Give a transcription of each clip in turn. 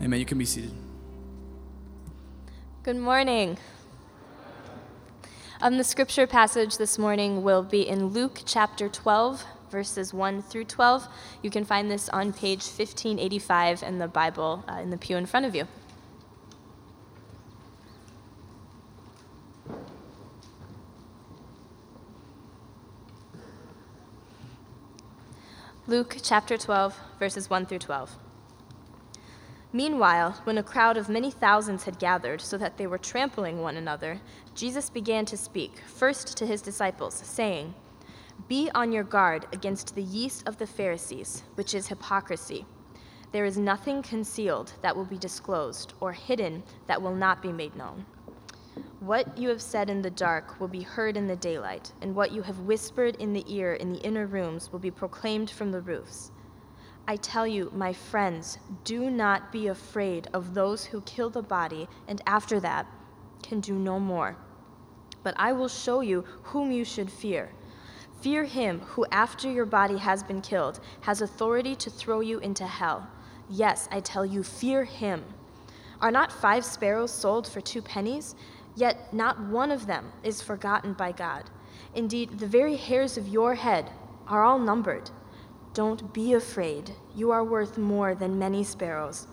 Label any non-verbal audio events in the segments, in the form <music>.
Amen. You can be seated. Good morning. Um, the scripture passage this morning will be in Luke chapter 12, verses 1 through 12. You can find this on page 1585 in the Bible uh, in the pew in front of you. Luke chapter 12, verses 1 through 12. Meanwhile, when a crowd of many thousands had gathered so that they were trampling one another, Jesus began to speak, first to his disciples, saying, Be on your guard against the yeast of the Pharisees, which is hypocrisy. There is nothing concealed that will be disclosed, or hidden that will not be made known. What you have said in the dark will be heard in the daylight, and what you have whispered in the ear in the inner rooms will be proclaimed from the roofs. I tell you, my friends, do not be afraid of those who kill the body and after that can do no more. But I will show you whom you should fear. Fear him who, after your body has been killed, has authority to throw you into hell. Yes, I tell you, fear him. Are not five sparrows sold for two pennies? Yet not one of them is forgotten by God. Indeed, the very hairs of your head are all numbered. Don't be afraid. You are worth more than many sparrows.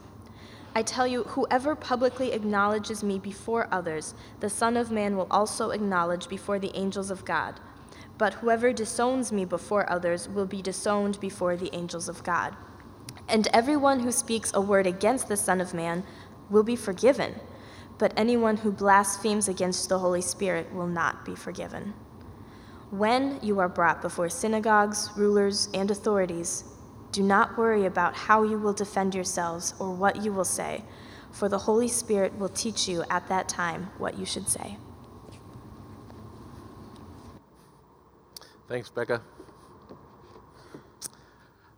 I tell you, whoever publicly acknowledges me before others, the Son of Man will also acknowledge before the angels of God. But whoever disowns me before others will be disowned before the angels of God. And everyone who speaks a word against the Son of Man will be forgiven, but anyone who blasphemes against the Holy Spirit will not be forgiven. When you are brought before synagogues, rulers, and authorities, do not worry about how you will defend yourselves or what you will say, for the Holy Spirit will teach you at that time what you should say. Thanks, Becca.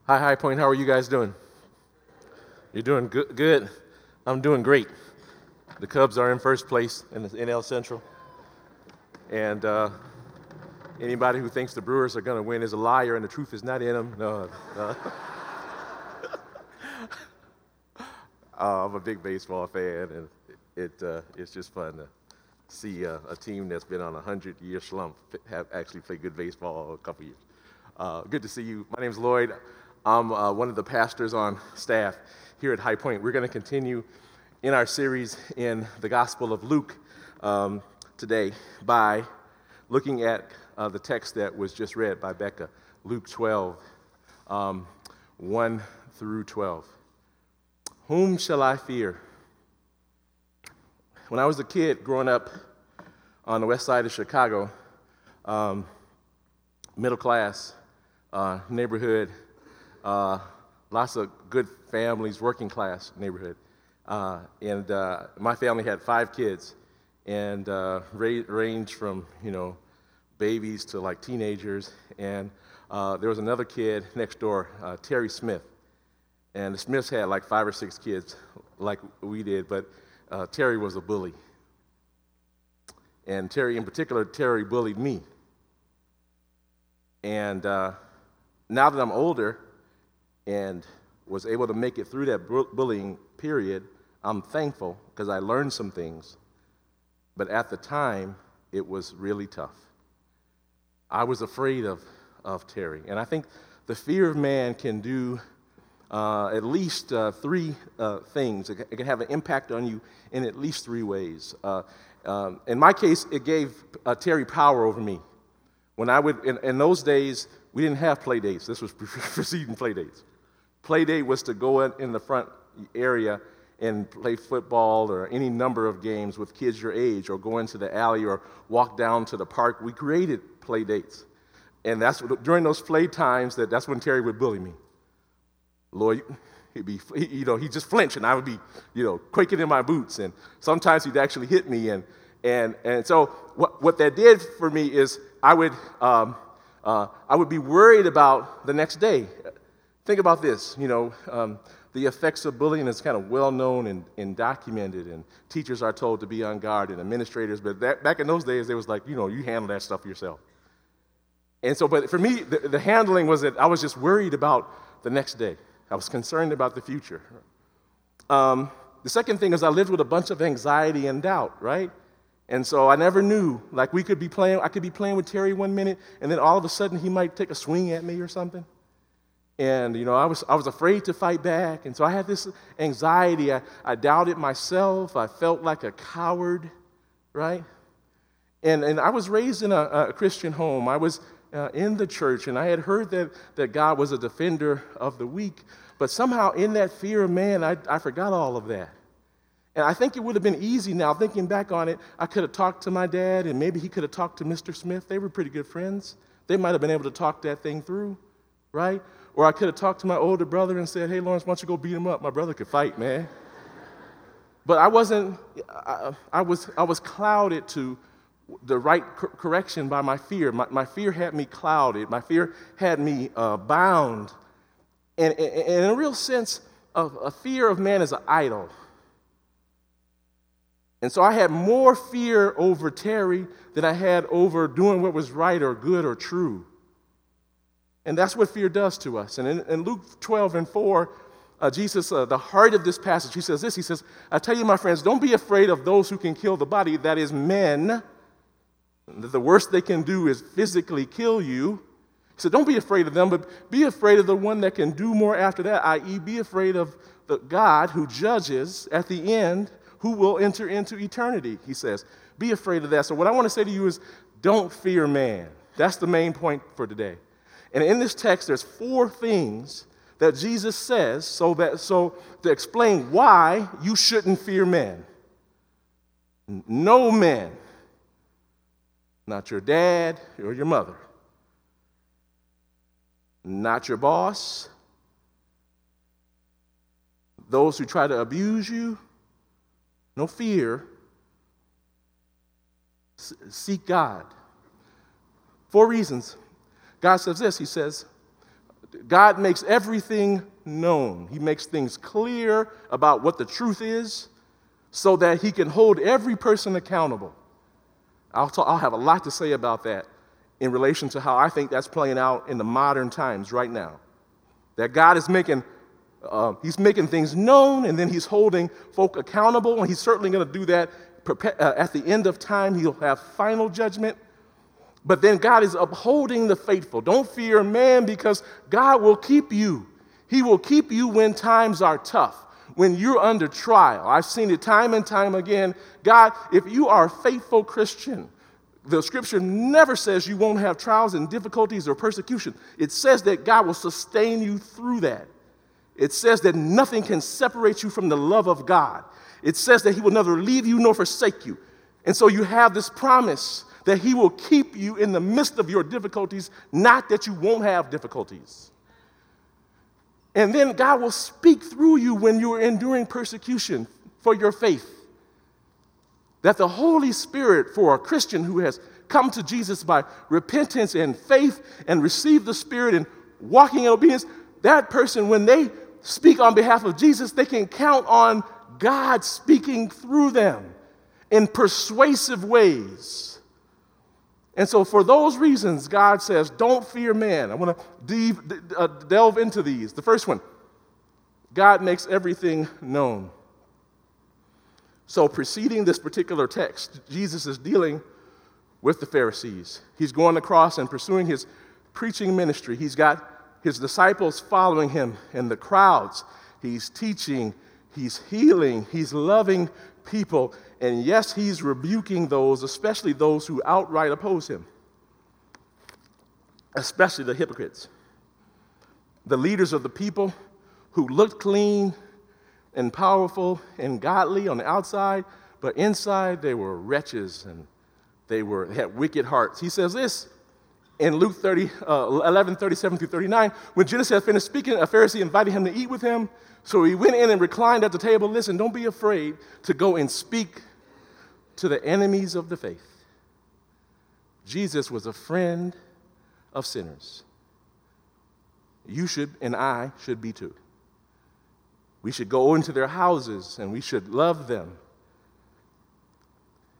Hi, High Point. How are you guys doing? You're doing good. Good. I'm doing great. The Cubs are in first place in the NL Central, and uh, Anybody who thinks the Brewers are going to win is a liar and the truth is not in them. No. no. <laughs> uh, I'm a big baseball fan, and it, uh, it's just fun to see uh, a team that's been on a 100 year slump have actually played good baseball a couple years. Uh, good to see you. My name is Lloyd. I'm uh, one of the pastors on staff here at High Point. We're going to continue in our series in the Gospel of Luke um, today by looking at uh, the text that was just read by Becca, Luke 12, um, 1 through 12. Whom shall I fear? When I was a kid growing up on the west side of Chicago, um, middle class uh, neighborhood, uh, lots of good families, working class neighborhood. Uh, and uh, my family had five kids and uh, ra- range from, you know, babies to like teenagers. And uh, there was another kid <laughs> next door, uh, Terry Smith. And the Smiths had like five or six kids, like we did, but uh, Terry was a bully. And Terry, in particular, Terry bullied me. And uh, now that I'm older and was able to make it through that bullying period, I'm thankful because I learned some things. But at the time, it was really tough. I was afraid of, of Terry. And I think the fear of man can do uh, at least uh, three uh, things. It, can have an impact on you in at least three ways. Uh, um, in my case, it gave uh, Terry power over me. When I would, in, in, those days, we didn't have play dates. This was <laughs> preceding play dates. Play date was to go in, in the front area and play football or any number of games with kids your age, or go into the alley or walk down to the park. We created play dates. And that's during those play times that that's when Terry would bully me. Lord, he'd be, you know, he'd just flinch and I would be, you know, quaking in my boots. And sometimes he'd actually hit me. And, and, and so what, what that did for me is I would, um, uh, I would be worried about the next day. Think about this, you know, um, the effects of bullying is kind of well known and, and, documented, and teachers are told to be on guard, and administrators. But that, back in those days, it was like, you know, you handle that stuff yourself. And so, but for me, the, the handling was that I was just worried about the next day. I was concerned about the future. Um, the second thing is I lived with a bunch of anxiety and doubt, right? And so I never knew. Like we could be playing, I could be playing with Terry one minute, and then all of a sudden he might take a swing at me or something. And you know, I was I was afraid to fight back, and so I had this anxiety. I, I doubted myself. I felt like a coward, right? And and I was raised in a, a Christian home. I was uh, in the church, and I had heard that that God was a defender of the weak. But somehow, in that fear of man, I, I forgot all of that. And I think it would have been easy now, thinking back on it. I could have talked to my dad, and maybe he could have talked to Mr. Smith. They were pretty good friends. They might have been able to talk that thing through, right? Or I could have talked to my older brother and said, hey, Lawrence, why don't you go beat him up? My brother could fight, man. but I wasn't, I, I, was, I was clouded to the right cor- correction by my fear. My, my, fear had me clouded, my fear had me uh, bound. And, and, and, in a real sense, of a fear of man is an idol. And so I had more fear over Terry than I had over doing what was right or good or true. And that's what fear does to us. And in, in Luke 12 and 4, uh, Jesus, uh, the heart of this passage, he says this He says, I tell you, my friends, don't be afraid of those who can kill the body, that is, men. The worst they can do is physically kill you. He said, Don't be afraid of them, but be afraid of the one that can do more after that, i.e., be afraid of the God who judges at the end who will enter into eternity, he says. Be afraid of that. So, what I want to say to you is don't fear man. That's the main point for today. And in this text, there's four things that Jesus says so that so to explain why you shouldn't fear men. No men, not your dad or your mother, not your boss, those who try to abuse you, no fear. seek God. Four reasons. God says this He says, God makes everything known. He makes things clear about what the truth is so that He can hold every person accountable. I'll, talk, I'll have a lot to say about that in relation to how I think that's playing out in the modern times right now. That God is making uh, he's making things known and then he's holding folk accountable, and he's certainly going to do that uh, at the end of time. He'll have final judgment. But then God is upholding the faithful. Don't fear man because God will keep you. He will keep you when times are tough, when you're under trial. I've seen it time and time again. God, if you are a faithful Christian, the scripture never says you won't have trials and difficulties or persecution. It says that God will sustain you through that. It says that nothing can separate you from the love of God. It says that He will never leave you nor forsake you. And so you have this promise that He will keep you in the midst of your difficulties, not that you won't have difficulties. And then God will speak through you when you are enduring persecution for your faith. That the Holy Spirit, for a Christian who has come to Jesus by repentance and faith and received the Spirit and walking in obedience, that person, when they speak on behalf of Jesus, they can count on God speaking through them in persuasive ways. And so, for those reasons, God says, Don't fear man. I want to de- uh, delve into these. The first one God makes everything known. So, preceding this particular text, Jesus is dealing with the Pharisees. He's going across and pursuing his preaching ministry. He's got his disciples following him in the crowds. He's teaching, he's healing, he's loving people. And yes, he's rebuking those, especially those who outright oppose him, especially the hypocrites. The leaders of the people who looked clean and powerful and godly on the outside, but inside they were wretches and they were had wicked hearts. He says this in Luke 30, uh, 11, 37 through 39, when Jesus had finished speaking, a Pharisee invited him to eat with him. So he went in and reclined at the table. Listen, don't be afraid to go and speak to the enemies of the faith. Jesus was a friend of sinners. You should, and I should be too. We should go into their houses and we should love them.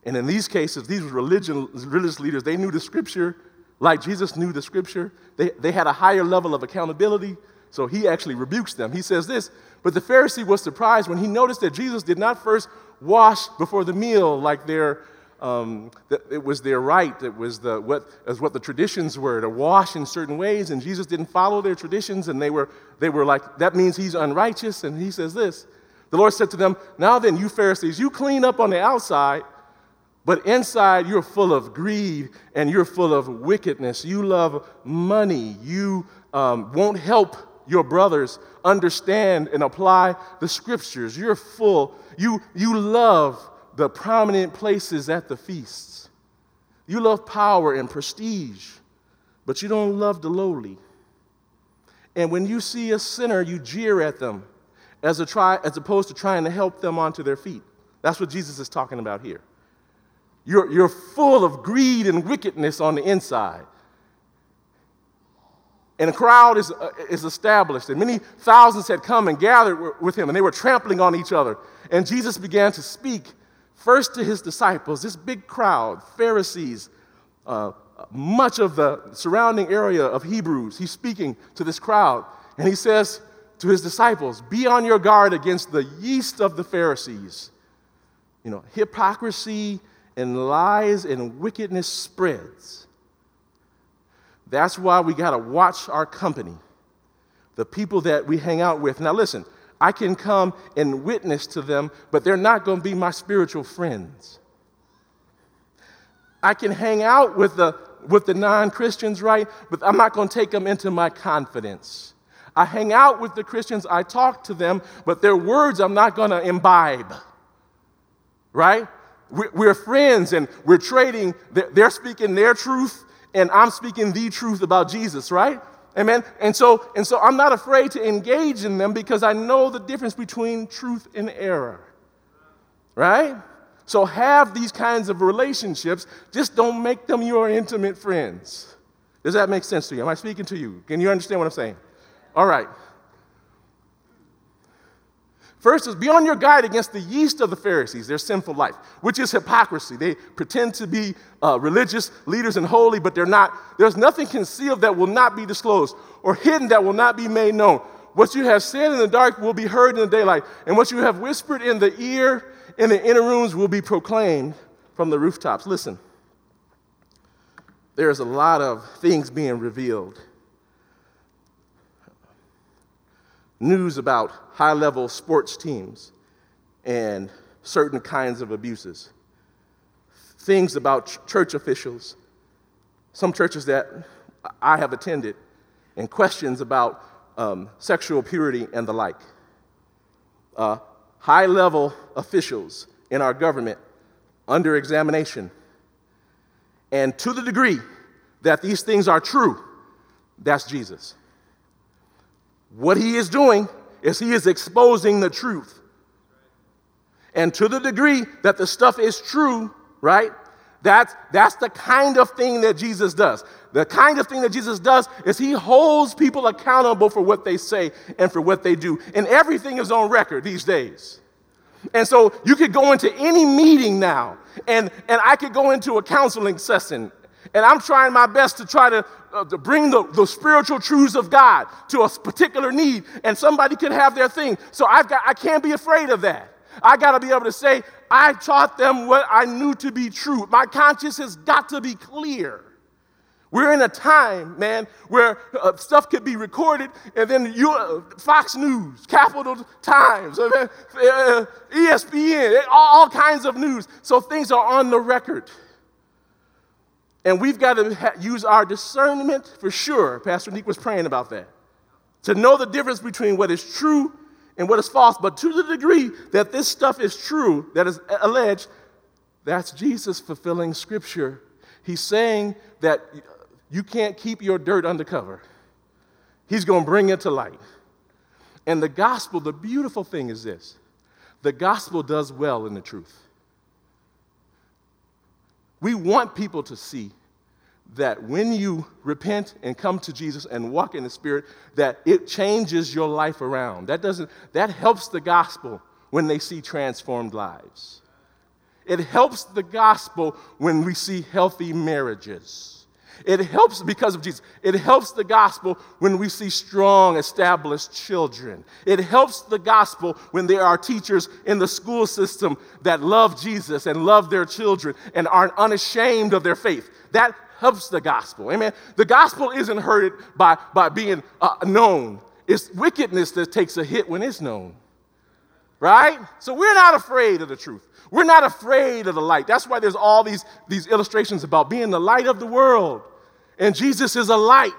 And in these cases, these religion, religious leaders. They knew the scripture like Jesus knew the scripture. They, they had a higher level of accountability. So he actually rebukes them. He says this, but the Pharisee was surprised when he noticed that Jesus did not first wash before the meal like their, um, it was their right. It was the, what, as what the traditions were to wash in certain ways, and Jesus didn't follow their traditions, and they were, they were like, that means he's unrighteous. And he says this The Lord said to them, Now then, you Pharisees, you clean up on the outside but inside, you're full of greed and you're full of wickedness. You love money. You um, won't help your brothers understand and apply the scriptures. You're full. You, you love the prominent places at the feasts. You love power and prestige, but you don't love the lowly. And when you see a sinner, you jeer at them as, a try, as opposed to trying to help them onto their feet. That's what Jesus is talking about here. You're, you're full of greed and wickedness on the inside. And a crowd is, uh, is established, and many thousands had come and gathered with him, and they were trampling on each other. And Jesus began to speak first to his disciples, this big crowd, Pharisees, uh, much of the surrounding area of Hebrews. He's speaking to this crowd, and he says to his disciples, Be on your guard against the yeast of the Pharisees. You know, hypocrisy and lies and wickedness spreads. That's why we got to watch our company, the people that we hang out with. Now, listen, I can come and witness to them, but they're not going to be my spiritual friends. I can hang out with the, with the non Christians, right? But I'm not going to take them into my confidence. I hang out with the Christians, I talk to them, but their words I'm not going to imbibe, right? We're friends and we're trading. They're speaking their truth and I'm speaking the truth about Jesus, right? Amen. And so, and so I'm not afraid to engage in them because I know the difference between truth and error. Right? So have these kinds of relationships, just don't make them your intimate friends. Does that make sense to you? Am I speaking to you? Can you understand what I'm saying? All right. First is be on your guard against the yeast of the Pharisees, their sinful life, which is hypocrisy. They pretend to be uh, religious leaders and holy, but they're not. There's nothing concealed that will not be disclosed or hidden that will not be made known. What you have said in the dark will be heard in the daylight, and what you have whispered in the ear in the inner rooms will be proclaimed from the rooftops. Listen, there's a lot of things being revealed news about high level sports teams and certain kinds of abuses, things about ch- church officials, some churches that I have attended, and questions about um, sexual purity and the like. Uh, high level officials in our government under examination. And to the degree that these things are true, that's Jesus. What he is doing is he is exposing the truth. And to the degree that the stuff is true, right? That's, that's the kind of thing that Jesus does. The kind of thing that Jesus does is he holds people accountable for what they say and for what they do. And everything is on record these days. And so you could go into any meeting now, and, and I could go into a counseling session, and I'm trying my best to try to uh, to bring the, the spiritual truths of God to a particular need, and somebody could have their thing. So I've got, I can't be afraid of that. I got to be able to say, I taught them what I knew to be true. My conscience has got to be clear. We're in a time, man, where uh, stuff could be recorded, and then you, uh, Fox News, Capital Times, <laughs> uh ESPN, all, all kinds of news. So things are on the record. And we've got to ha- use our discernment for sure. Pastor Nick was praying about that. To know the difference between what is true and what is false. But to the degree that this stuff is true, that is alleged, that's Jesus fulfilling scripture. He's saying that you can't keep your dirt undercover, He's going to bring it to light. And the gospel, the beautiful thing is this the gospel does well in the truth. We want people to see that when you repent and come to Jesus and walk in the Spirit, that it changes your life around. That doesn't that helps the gospel when they see transformed lives. It helps the gospel when we see healthy marriages. It helps because of Jesus. It helps the gospel when we see strong, established children. It helps the gospel when there are teachers in the school system that love Jesus and love their children and aren't unashamed of their faith. That helps the gospel. Amen. The gospel isn't hurted by, by being uh, known, it's wickedness that takes a hit when it's known. Right? So we're not afraid of the truth. We're not afraid of the light. That's why there's all these, these illustrations about being the light of the world. And Jesus is a light.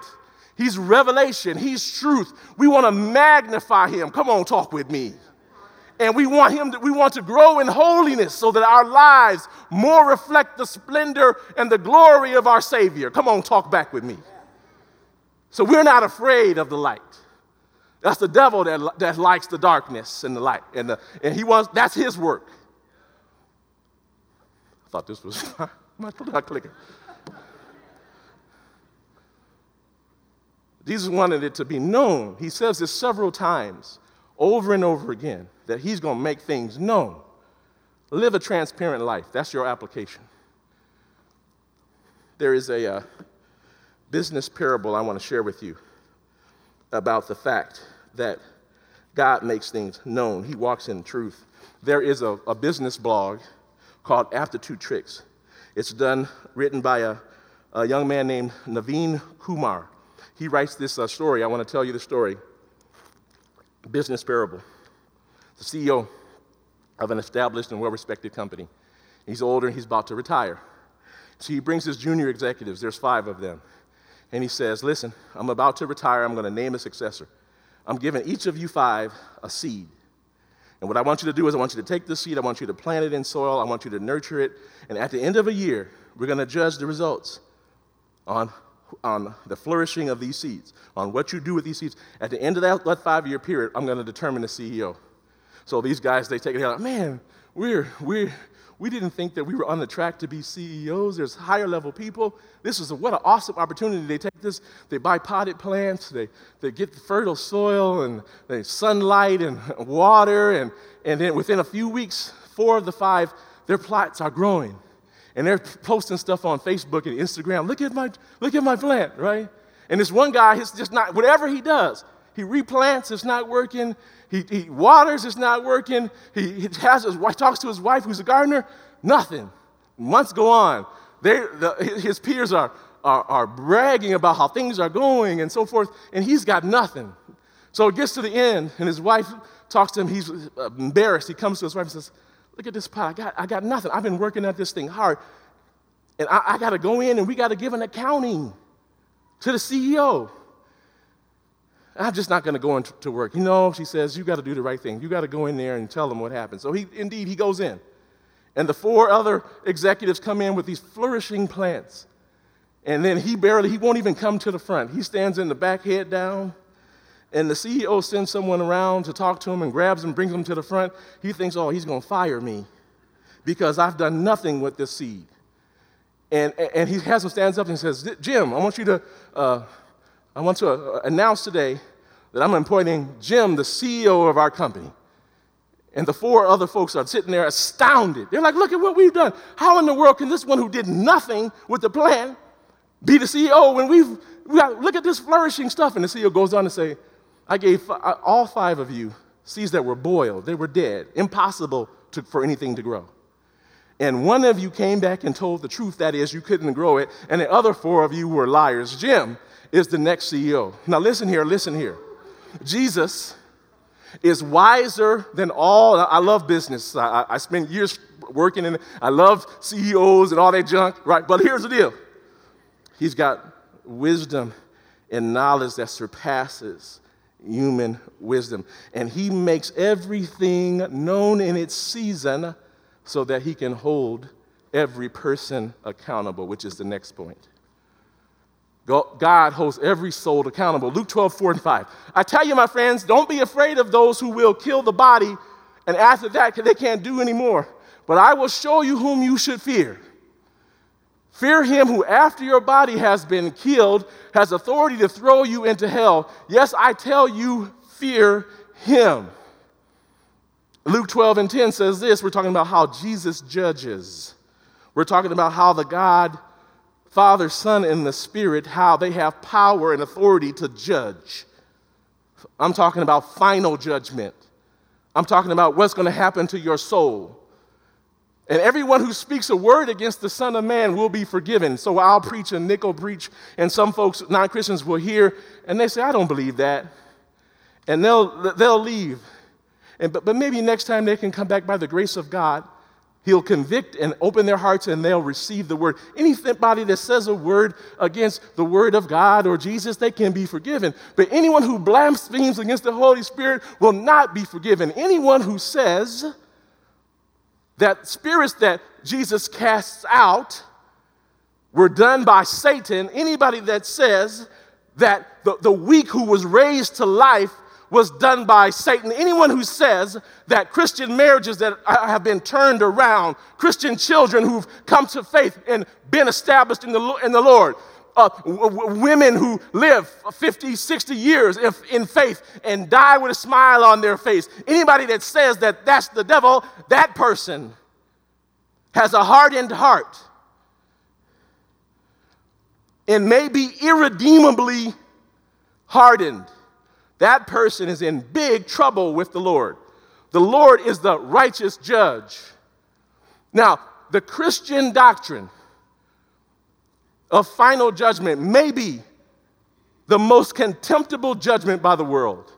He's revelation. He's truth. We want to magnify him. Come on, talk with me. And we want him to, we want to grow in holiness so that our lives more reflect the splendor and the glory of our Savior. Come on, talk back with me. So we're not afraid of the light. That's the devil that, that likes the darkness and the light. And, the, and he wants, that's his work. I thought this was <laughs> my not clicking. Jesus wanted it to be known. He says this several times, over and over again, that he's going to make things known. Live a transparent life. That's your application. There is a uh, business parable I want to share with you about the fact that God makes things known. He walks in truth. There is a, a business blog called After Two Tricks. It's done, written by a, a young man named Naveen Kumar. He writes this uh, story. I want to tell you the story. Business parable. The CEO of an established and well respected company. He's older and he's about to retire. So he brings his junior executives, there's five of them. And he says, Listen, I'm about to retire. I'm going to name a successor. I'm giving each of you five a seed. And what I want you to do is, I want you to take this seed, I want you to plant it in soil, I want you to nurture it. And at the end of a year, we're going to judge the results on, on the flourishing of these seeds, on what you do with these seeds. At the end of that, that five year period, I'm going to determine the CEO. So these guys, they take it out, man, we're, we're, we didn't think that we were on the track to be CEOs. There's higher level people. This is a, what an awesome opportunity. They take this, they buy potted plants, they, they get the fertile soil and they sunlight and <laughs> water, and, and then within a few weeks, four of the five, their plots are growing. And they're posting stuff on Facebook and Instagram. Look at my, look at my plant, right? And this one guy, he's just not, whatever he does, he replants, it's not working. He, he waters, it's not working. He, he has his talks to his wife, who's a gardener, nothing. Months go on. The, his peers are, are, are bragging about how things are going and so forth, and he's got nothing. So it gets to the end, and his wife talks to him. He's embarrassed. He comes to his wife and says, Look at this pot. I got, I got nothing. I've been working at this thing hard. And I, I got to go in and we got to give an accounting to the CEO. I'm just not going to go into work. You know, she says, you got to do the right thing. You got to go in there and tell them what happened. So he, indeed, he goes in. And the four other executives come in with these flourishing plants. And then he barely, he won't even come to the front. He stands in the back, head down. And the CEO sends someone around to talk to him and grabs him, brings him to the front. He thinks, oh, he's going to fire me because I've done nothing with this seed. And, and he has him stands up and says, Jim, I want you to uh, I want to uh, announce today that I'm appointing Jim the CEO of our company. And the four other folks are sitting there astounded. They're like, look at what we've done. How in the world can this one who did nothing with the plan be the CEO when we've, we got, look at this flourishing stuff? And the CEO goes on to say, I gave all five of you seeds that were boiled, they were dead, impossible to, for anything to grow. And one of you came back and told the truth, that is, you couldn't grow it, and the other four of you were liars. Jim, is the next CEO. Now, listen here, listen here. Jesus is wiser than all. I love business. I, I spent years working in it. I love CEOs and all that junk, right? But here's the deal He's got wisdom and knowledge that surpasses human wisdom. And He makes everything known in its season so that He can hold every person accountable, which is the next point. God holds every soul accountable. Luke 12, 4 and 5. I tell you, my friends, don't be afraid of those who will kill the body, and after that, they can't do anymore. But I will show you whom you should fear. Fear him who, after your body has been killed, has authority to throw you into hell. Yes, I tell you, fear him. Luke 12 and 10 says this we're talking about how Jesus judges. We're talking about how the God Father, Son, and the Spirit, how they have power and authority to judge. I'm talking about final judgment. I'm talking about what's going to happen to your soul. And everyone who speaks a word against the Son of Man will be forgiven. So I'll preach and Nick will preach, and some folks, non Christians, will hear, and they say, I don't believe that. And they'll, they'll leave. And, but, but maybe next time they can come back by the grace of God. He'll convict and open their hearts and they'll receive the word. Anybody that says a word against the word of God or Jesus, they can be forgiven. But anyone who blasphemes against the Holy Spirit will not be forgiven. Anyone who says, that spirits that Jesus casts out were done by Satan. Anybody that says that the, the weak who was raised to life was done by Satan. Anyone who says that Christian marriages that have been turned around, Christian children who've come to faith and been established in the, in the Lord, uh, w- w- women who live 50, 60 years if, in faith and die with a smile on their face. Anybody that says that that's the devil, that person has a hardened heart and may be irredeemably hardened. That person is in big trouble with the Lord. The Lord is the righteous judge. Now, the Christian doctrine of final judgment may be the most contemptible judgment by the world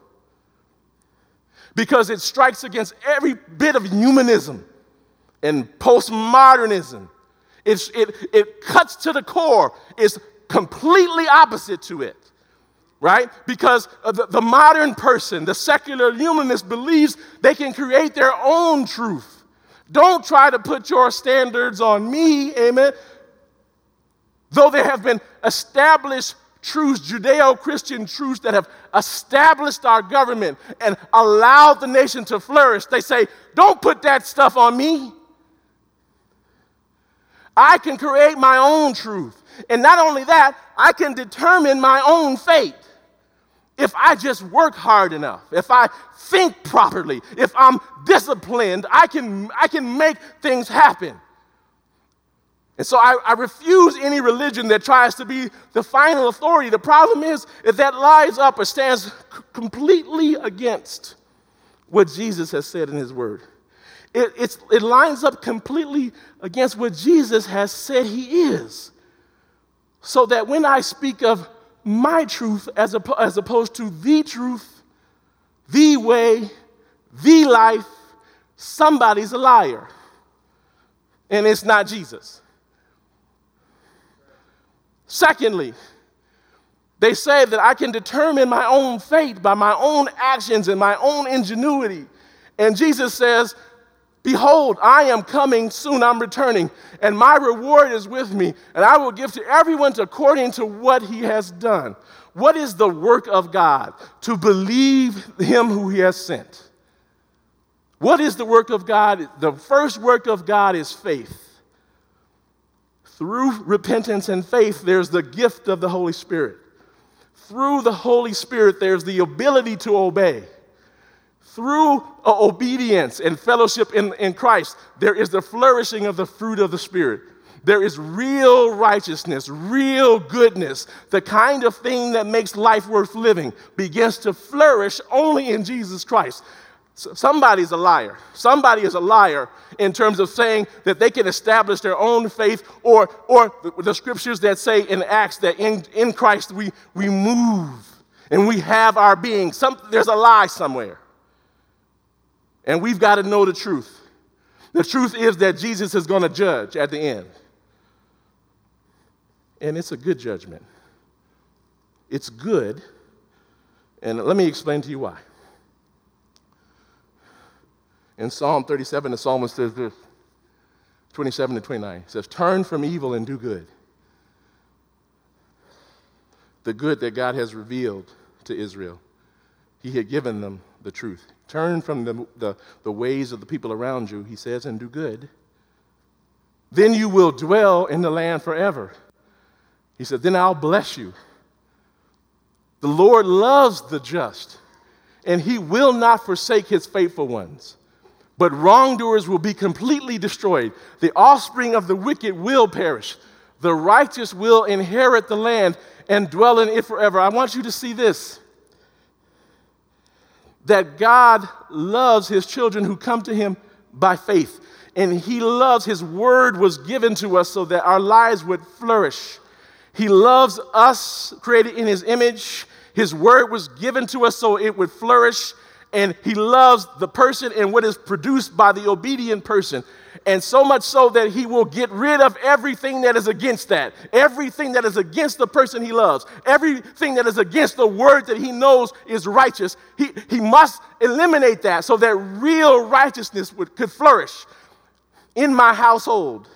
because it strikes against every bit of humanism and postmodernism. It, it cuts to the core, it's completely opposite to it, right? Because the, the modern person, the secular humanist, believes they can create their own truth. Don't try to put your standards on me, amen. Though there have been established truths, Judeo Christian truths that have established our government and allowed the nation to flourish, they say, don't put that stuff on me. I can create my own truth. And not only that, I can determine my own fate. If I just work hard enough, if I think properly, if I'm disciplined, I can, I can make things happen. And so I, I, refuse any religion that tries to be the final authority. The problem is if that lies up or stands c- completely against what Jesus has said in his word. It, it lines up completely against what Jesus has said he is. So that when I speak of my truth as, op- as opposed to the truth, the way, the life, somebody's a liar. And it's not Jesus. Secondly, they say that I can determine my own fate by my own actions and my own ingenuity. And Jesus says, Behold, I am coming soon, I'm returning, and my reward is with me, and I will give to everyone according to what he has done. What is the work of God? To believe him who he has sent. What is the work of God? The first work of God is faith. Through repentance and faith, there's the gift of the Holy Spirit. Through the Holy Spirit, there's the ability to obey. Through uh, obedience and fellowship in, in Christ, there is the flourishing of the fruit of the Spirit. There is real righteousness, real goodness, the kind of thing that makes life worth living begins to flourish only in Jesus Christ. So somebody's a liar. Somebody is a liar in terms of saying that they can establish their own faith, or, or the, the scriptures that say in Acts that in, in Christ we, we move and we have our being. Some, there's a lie somewhere. And we've got to know the truth. The truth is that Jesus is going to judge at the end. And it's a good judgment. It's good. And let me explain to you why. In Psalm 37, the psalmist says this 27 to 29. It says, Turn from evil and do good. The good that God has revealed to Israel. He had given them the truth. Turn from the, the, the ways of the people around you, he says, and do good. Then you will dwell in the land forever. He said, Then I'll bless you. The Lord loves the just, and he will not forsake his faithful ones. But wrongdoers will be completely destroyed. The offspring of the wicked will perish. The righteous will inherit the land and dwell in it forever. I want you to see this that God loves his children who come to him by faith. And he loves his word was given to us so that our lives would flourish. He loves us, created in his image. His word was given to us so it would flourish. And he loves the person and what is produced by the obedient person and so much so that he will get rid of everything that is against that, everything that is against the person he loves, everything that is against the word that he knows is righteous. He, he must eliminate that so that real righteousness would, could flourish. In my household,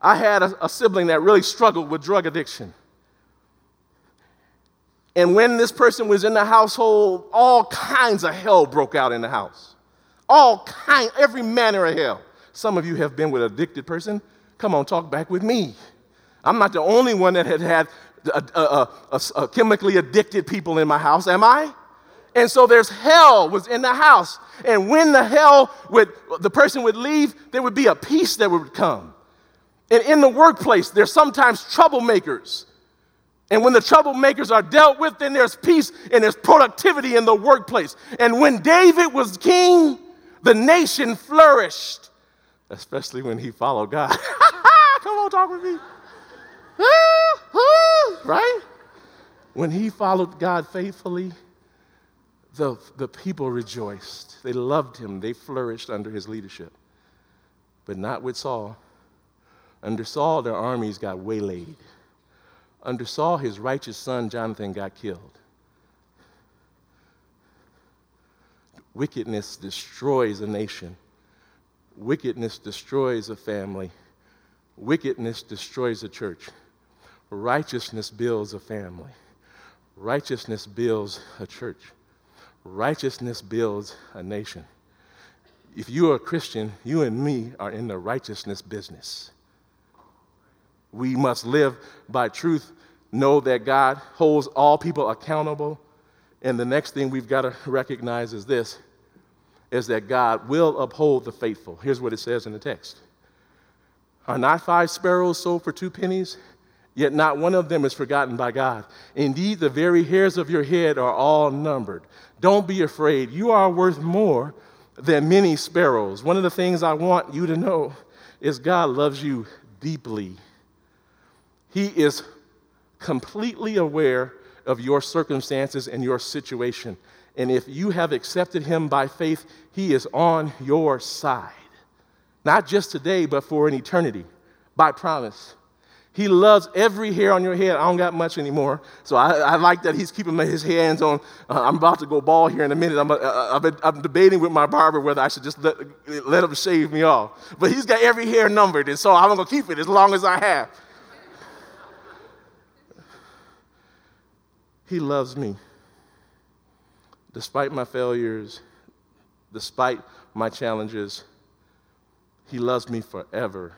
I had a, a sibling that really struggled with drug addiction. And when this person was in the household, all kinds of hell broke out in the house. All kind, every manner of hell. Some of you have been with an addicted person. Come on, talk back with me. I'm not the only one that had had a, a, a, chemically addicted people in my house, am I? And so there's hell was in the house. And when the hell would the person would leave, there would be a peace that would come. And in the workplace, there's sometimes troublemakers. And when the troublemakers are dealt with, then there's peace and there's productivity in the workplace. And when David was king, the nation flourished especially when he followed God. <laughs> Come on, talk with me. right? When he followed God faithfully, the, the people rejoiced. They loved him. They flourished under his leadership. But not with Saul. Under Saul, their armies got waylaid. Under Saul, his righteous son Jonathan got killed. Wickedness destroys a nation. Wickedness destroys a family. Wickedness destroys a church. Righteousness builds a family. Righteousness builds a church. Righteousness builds a nation. If you are a Christian, you and me are in the righteousness business. We must live by truth, know that God holds all people accountable. And the next thing we've got to recognize is this is that God will uphold the faithful. Here's what it says in the text Are not five sparrows sold for two pennies? Yet not one of them is forgotten by God. Indeed, the very hairs of your head are all numbered. Don't be afraid. You are worth more than many sparrows. One of the things I want you to know is God loves you deeply. He is completely aware of your circumstances and your situation. And if you have accepted him by faith, he is on your side. Not just today, but for an eternity, by promise. He loves every hair on your head. I don't got much anymore. So I, I like that he's keeping his hands on. Uh, I'm about to go bald here in a minute. I'm, uh, uh I'm debating with my barber whether I should just let, let him shave me off. But he's got every hair numbered, and so I'm going to keep it as long as I have. he loves me despite my failures, despite my challenges, He loves me forever.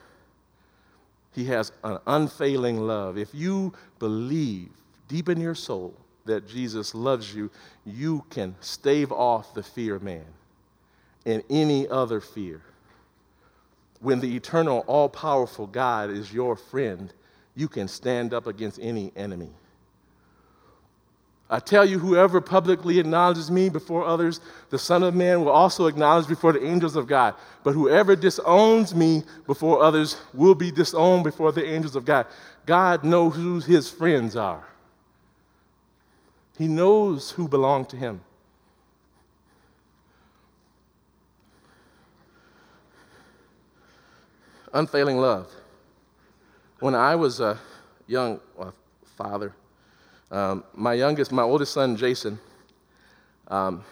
He has an unfailing love. If you believe deep in your soul that Jesus loves you, you can stave off the fear man and any other fear. When the eternal, all powerful God is your friend, you can stand up against any enemy. I tell you, whoever publicly acknowledges me before others, the Son of Man will also acknowledge before the angels of God. But whoever disowns me before others will be disowned before the angels of God. God knows who his friends are, He knows who belong to Him. Unfailing love. When I was a young father, um, my youngest, my oldest son, Jason, um,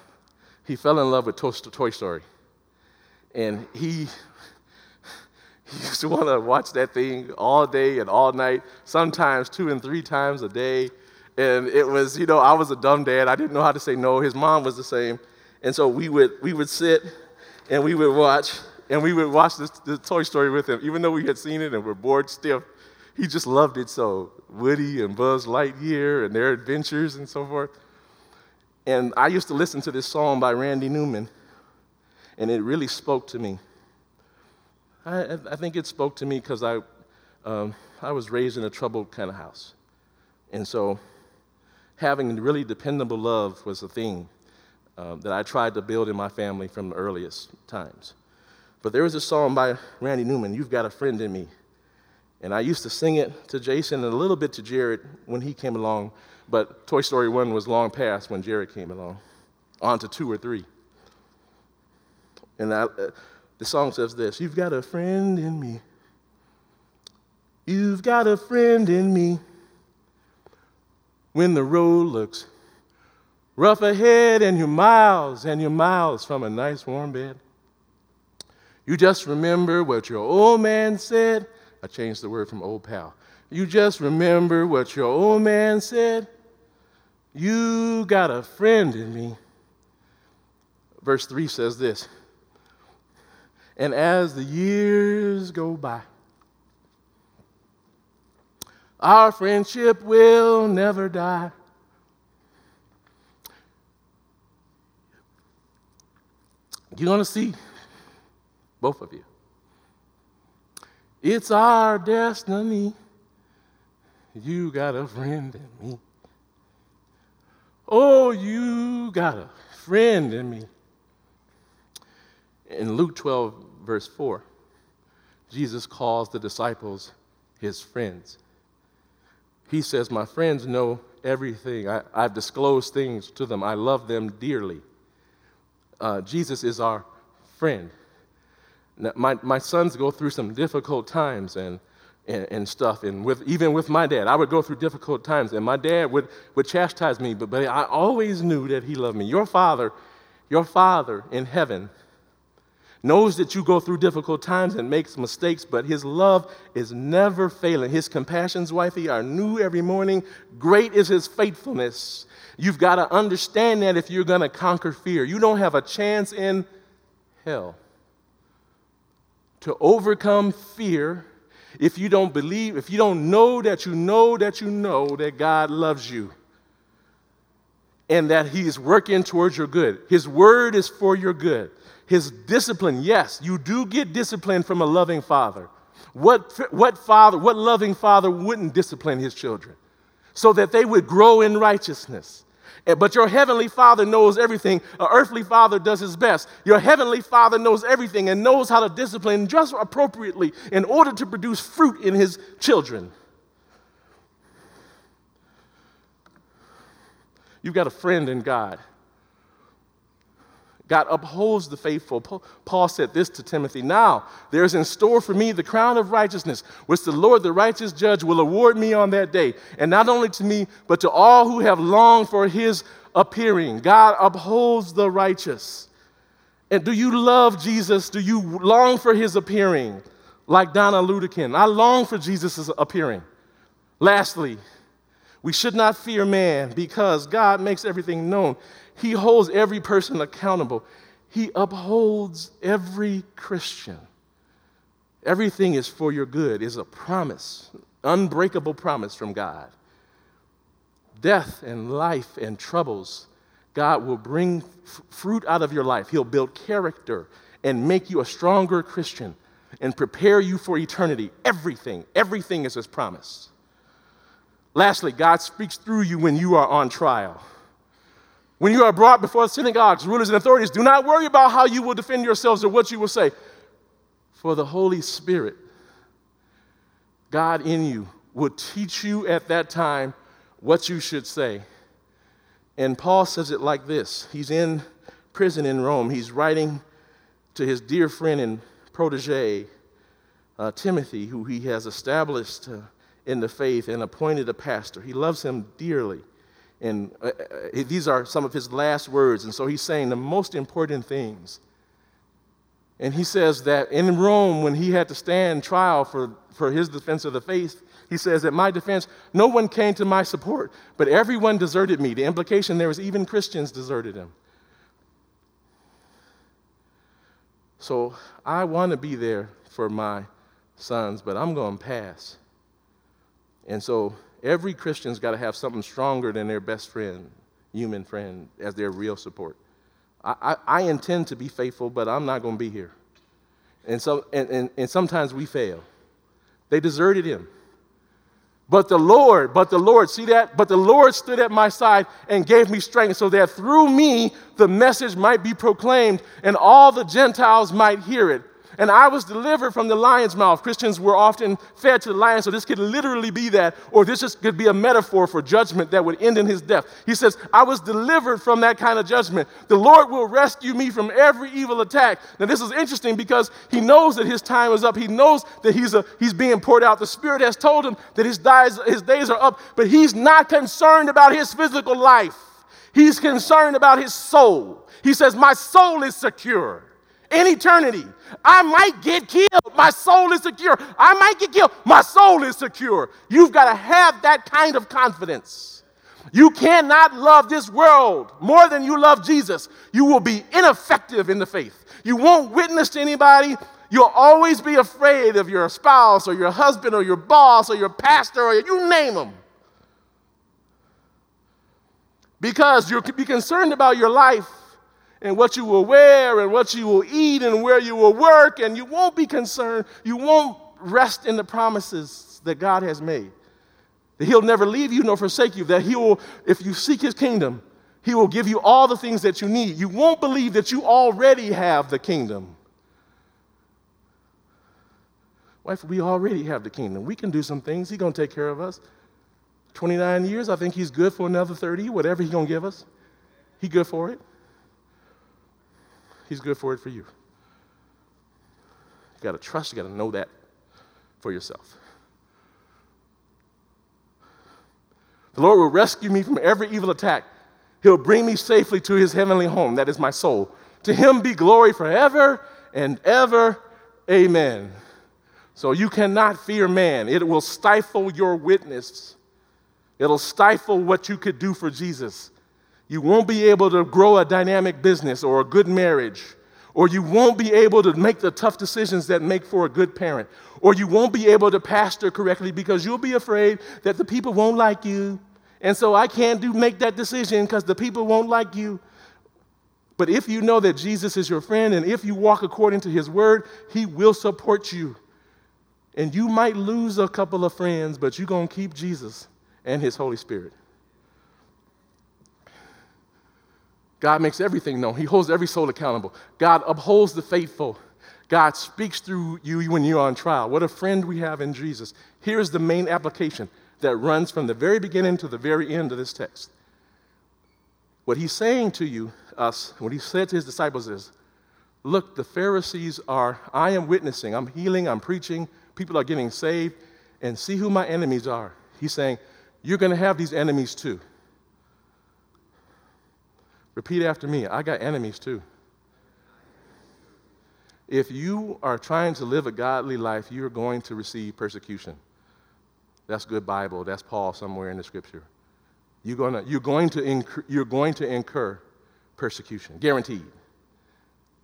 he fell in love with Toy Story. And he, <laughs> he used to want to watch that thing all day and all night, sometimes two and three times a day. And it was, you know, I was a dumb dad. I didn't know how to say no. His mom was the same. And so we would, we would sit and we would watch, and we would watch this Toy Story with him, even though we had seen it and were bored stiff he just loved it so. Woody and Buzz Lightyear and their adventures and so forth. And I used to listen to this song by Randy Newman, and it really spoke to me. I, I think it spoke to me because I, um, I was raised in a troubled kind of house. And so having really dependable love was a thing uh, that I tried to build in my family from the earliest times. But there was a song by Randy Newman, You've Got a Friend in Me. And I used to sing it to Jason and a little bit to Jared when he came along, but Toy Story 1 was long past when Jared came along, on to 2 or 3. And I, uh, the song says this You've got a friend in me. You've got a friend in me. When the road looks rough ahead and you're miles and you're miles from a nice warm bed. You just remember what your old man said. I changed the word from old pal. You just remember what your old man said. You got a friend in me. Verse 3 says this And as the years go by, our friendship will never die. You're going to see both of you. It's our destiny. You got a friend in me. Oh, you got a friend in me. In Luke 12, verse 4, Jesus calls the disciples his friends. He says, My friends know everything. I, have disclosed things to them. I love them dearly. Uh, Jesus is our friend. My, my sons go through some difficult times and, and, and, stuff, and with, even with my dad, I would go through difficult times, and my dad would, would chastise me, but, but I always knew that he loved me. Your father, your father in heaven knows that you go through difficult times and makes mistakes, but his love is never failing. His compassions, wifey, are new every morning. Great is his faithfulness. You've got to understand that if you're going to conquer fear. You don't have a chance in hell to overcome fear if you don't believe, if you don't know that you know that you know that God loves you and that He is working towards your good. His word is for your good. His discipline, yes, you do get discipline from a loving father. What, what father, what loving father wouldn't discipline his children so that they would grow in righteousness? Eh, but your heavenly father knows everything. An earthly father does his best. Your heavenly father knows everything and knows how to discipline just appropriately in order to produce fruit in his children. You've got a friend in God. God upholds the faithful. Paul said this to Timothy Now there is in store for me the crown of righteousness, which the Lord, the righteous judge, will award me on that day. And not only to me, but to all who have longed for his appearing. God upholds the righteous. And do you love Jesus? Do you long for his appearing? Like Donna Ludekin, I long for Jesus' appearing. Lastly, we should not fear man because God makes everything known. He holds every person accountable. He upholds every Christian. Everything is for your good, is a promise, unbreakable promise from God. Death and life and troubles, God will bring f- fruit out of your life. He'll build character and make you a stronger Christian and prepare you for eternity. Everything, everything is His promise. Lastly, God speaks through you when you are on trial. When you are brought before synagogues, rulers, and authorities, do not worry about how you will defend yourselves or what you will say. For the Holy Spirit, God in you, will teach you at that time what you should say. And Paul says it like this He's in prison in Rome. He's writing to his dear friend and protege, uh, Timothy, who he has established uh, in the faith and appointed a pastor. He loves him dearly. And uh, uh, these are some of his last words. And so he's saying the most important things. And he says that in Rome, when he had to stand trial for, for his defense of the faith, he says, At my defense, no one came to my support, but everyone deserted me. The implication there is even Christians deserted him. So I want to be there for my sons, but I'm going to pass. And so Every Christian's got to have something stronger than their best friend, human friend, as their real support. I, I, I intend to be faithful, but I'm not going to be here. And, so, and, and, and sometimes we fail. They deserted him. But the Lord, but the Lord, see that? But the Lord stood at my side and gave me strength so that through me the message might be proclaimed and all the Gentiles might hear it. And I was delivered from the lion's mouth. Christians were often fed to the lion, so this could literally be that, or this just could be a metaphor for judgment that would end in his death. He says, I was delivered from that kind of judgment. The Lord will rescue me from every evil attack. Now, this is interesting because he knows that his time is up. He knows that he's, a, he's being poured out. The Spirit has told him that his, dies, his days are up, but he's not concerned about his physical life. He's concerned about his soul. He says, My soul is secure in eternity. I might get killed. My soul is secure. I might get killed. My soul is secure. You've got to have that kind of confidence. You cannot love this world more than you love Jesus. You will be ineffective in the faith. You won't witness to anybody. You'll always be afraid of your spouse or your husband or your boss or your pastor or you name them. Because you'll be concerned about your life and what you will wear and what you will eat and where you will work, and you won't be concerned. You won't rest in the promises that God has made. That He'll never leave you nor forsake you, that He will, if you seek His kingdom, He will give you all the things that you need. You won't believe that you already have the kingdom. Wife, we already have the kingdom. We can do some things. He's going to take care of us. 29 years, I think He's good for another 30, whatever He's going to give us. He good for it. He's good for it for you. You got to trust, you got to know that for yourself. The Lord will rescue me from every evil attack. He'll bring me safely to his heavenly home. That is my soul. To him be glory forever and ever. Amen. So you cannot fear man, it will stifle your witness, it'll stifle what you could do for Jesus. You won't be able to grow a dynamic business or a good marriage, or you won't be able to make the tough decisions that make for a good parent, or you won't be able to pastor correctly because you'll be afraid that the people won't like you. And so I can't do make that decision because the people won't like you. But if you know that Jesus is your friend and if you walk according to his word, he will support you. And you might lose a couple of friends, but you're going to keep Jesus and his Holy Spirit. God makes everything known. He holds every soul accountable. God upholds the faithful. God speaks through you when you're on trial. What a friend we have in Jesus. Here's the main application that runs from the very beginning to the very end of this text. What he's saying to you, us, what he said to his disciples is, Look, the Pharisees are, I am witnessing, I'm healing, I'm preaching, people are getting saved, and see who my enemies are. He's saying, You're going to have these enemies too. Repeat after me I got enemies too. If you are trying to live a godly life, you're going to receive persecution. That's good Bible. That's Paul somewhere in the scripture. You're, gonna, you're, going to incur, you're going to incur persecution, guaranteed.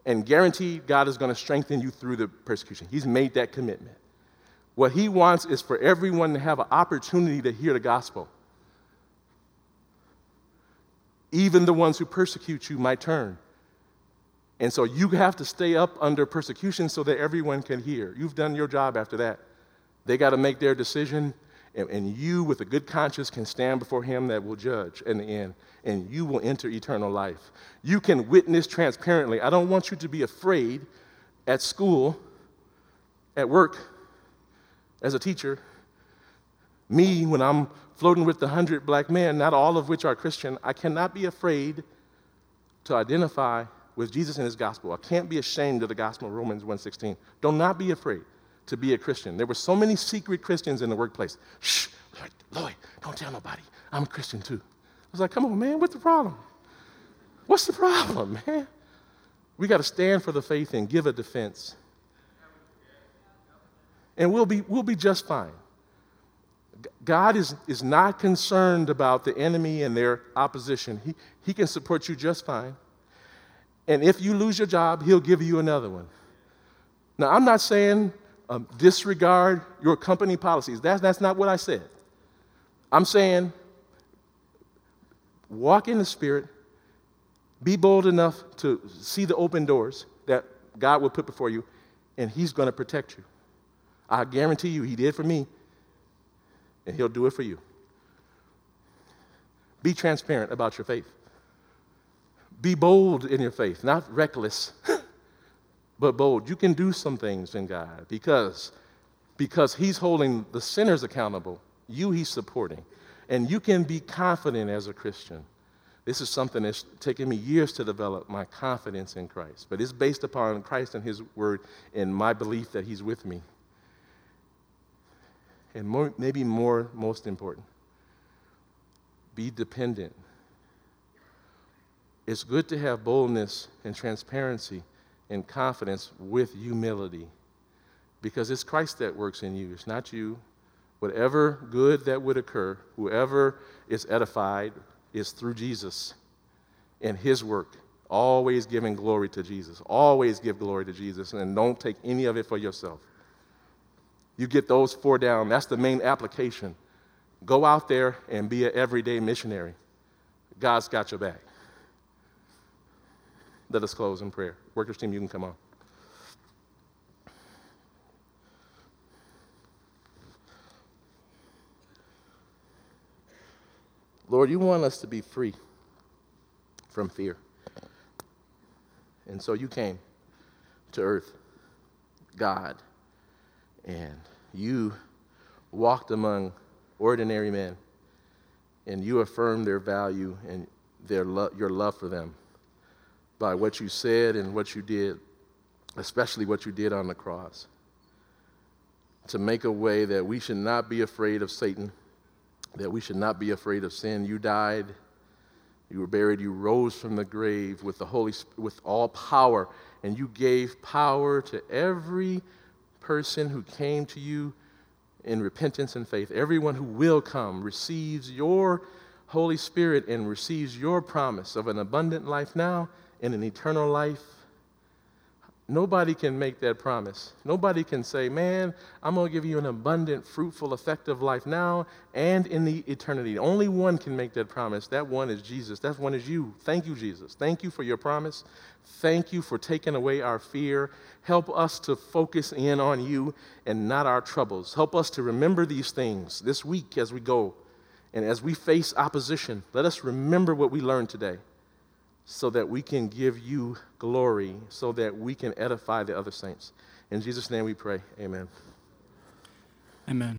And guaranteed, God is going to strengthen you through the persecution. He's made that commitment. What He wants is for everyone to have an opportunity to hear the gospel even the ones who persecute you might turn. And so you have to stay up under persecution so that everyone can hear. You've done your job after that. They got to make their decision, and, and, you, with a good conscience, can stand before Him that will judge in the end, and you will enter eternal life. You can witness transparently. I don't want you to be afraid at school, at work, as a teacher. Me, when I'm floating with the hundred black men, not all of which are Christian, I cannot be afraid to identify with Jesus and his gospel. I can't be ashamed of the gospel of Romans 1.16. Do not be afraid to be a Christian. There were so many secret Christians in the workplace. Shh, Lloyd, Lloyd, don't tell nobody. I'm a Christian too. I was like, come on, man, what's the problem? What's the problem, <laughs> man? We got to stand for the faith and give a defense. And we'll be, we'll be just fine. God is, is not concerned about the enemy and their opposition. He, he can support you just fine. And if you lose your job, He'll give you another one. Now, I'm not saying um, disregard your company policies. That's, that's not what I said. I'm saying walk in the Spirit, be bold enough to see the open doors that God will put before you, and He's going to protect you. I guarantee you, He did for me, and He'll do it for you. Be transparent about your faith. Be bold in your faith, not reckless, <laughs> but bold. You can do some things in God because, because He's holding the sinners accountable. You, He's supporting. And you can be confident as a Christian. This is something that's taken me years to develop my confidence in Christ, but it's based upon Christ and His Word and my belief that He's with me. And more, maybe more, most important, be dependent. It's good to have boldness and transparency and confidence with humility because it's Christ that works in you, it's not you. Whatever good that would occur, whoever is edified, is through Jesus and his work. Always giving glory to Jesus. Always give glory to Jesus and don't take any of it for yourself. You get those four down, that's the main application. Go out there and be an everyday missionary. God's got your back. Let us close in prayer. Workers team, you can come on. Lord, you want us to be free from fear. And so you came to earth, God, and you walked among ordinary men, and you affirmed their value and their lo- your love for them by what you said and what you did, especially what you did on the cross, to make a way that we should not be afraid of Satan that we should not be afraid of sin. You died, you were buried, you rose from the grave with the Holy with all power, and you gave power to every person who came to you in repentance and faith. Everyone who will come receives your Holy Spirit and receives your promise of an abundant life now and an eternal life Nobody can make that promise. Nobody can say, Man, I'm going to give you an abundant, fruitful, effective life now and in the eternity. Only one can make that promise. That one is Jesus. That one is you. Thank you, Jesus. Thank you for your promise. Thank you for taking away our fear. Help us to focus in on you and not our troubles. Help us to remember these things this week as we go. And as we face opposition, let us remember what we learned today so that we can give you glory, so that we can edify the other saints. In Jesus' name we pray. Amen. Amen.